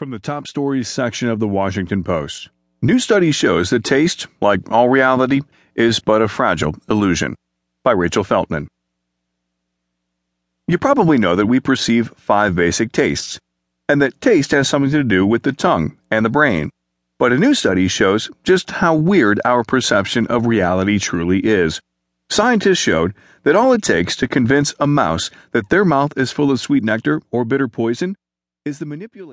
From the top stories section of the Washington Post. New study shows that taste, like all reality, is but a fragile illusion. By Rachel Feltman. You probably know that we perceive five basic tastes, and that taste has something to do with the tongue and the brain. But a new study shows just how weird our perception of reality truly is. Scientists showed that all it takes to convince a mouse that their mouth is full of sweet nectar or bitter poison is the manipulation.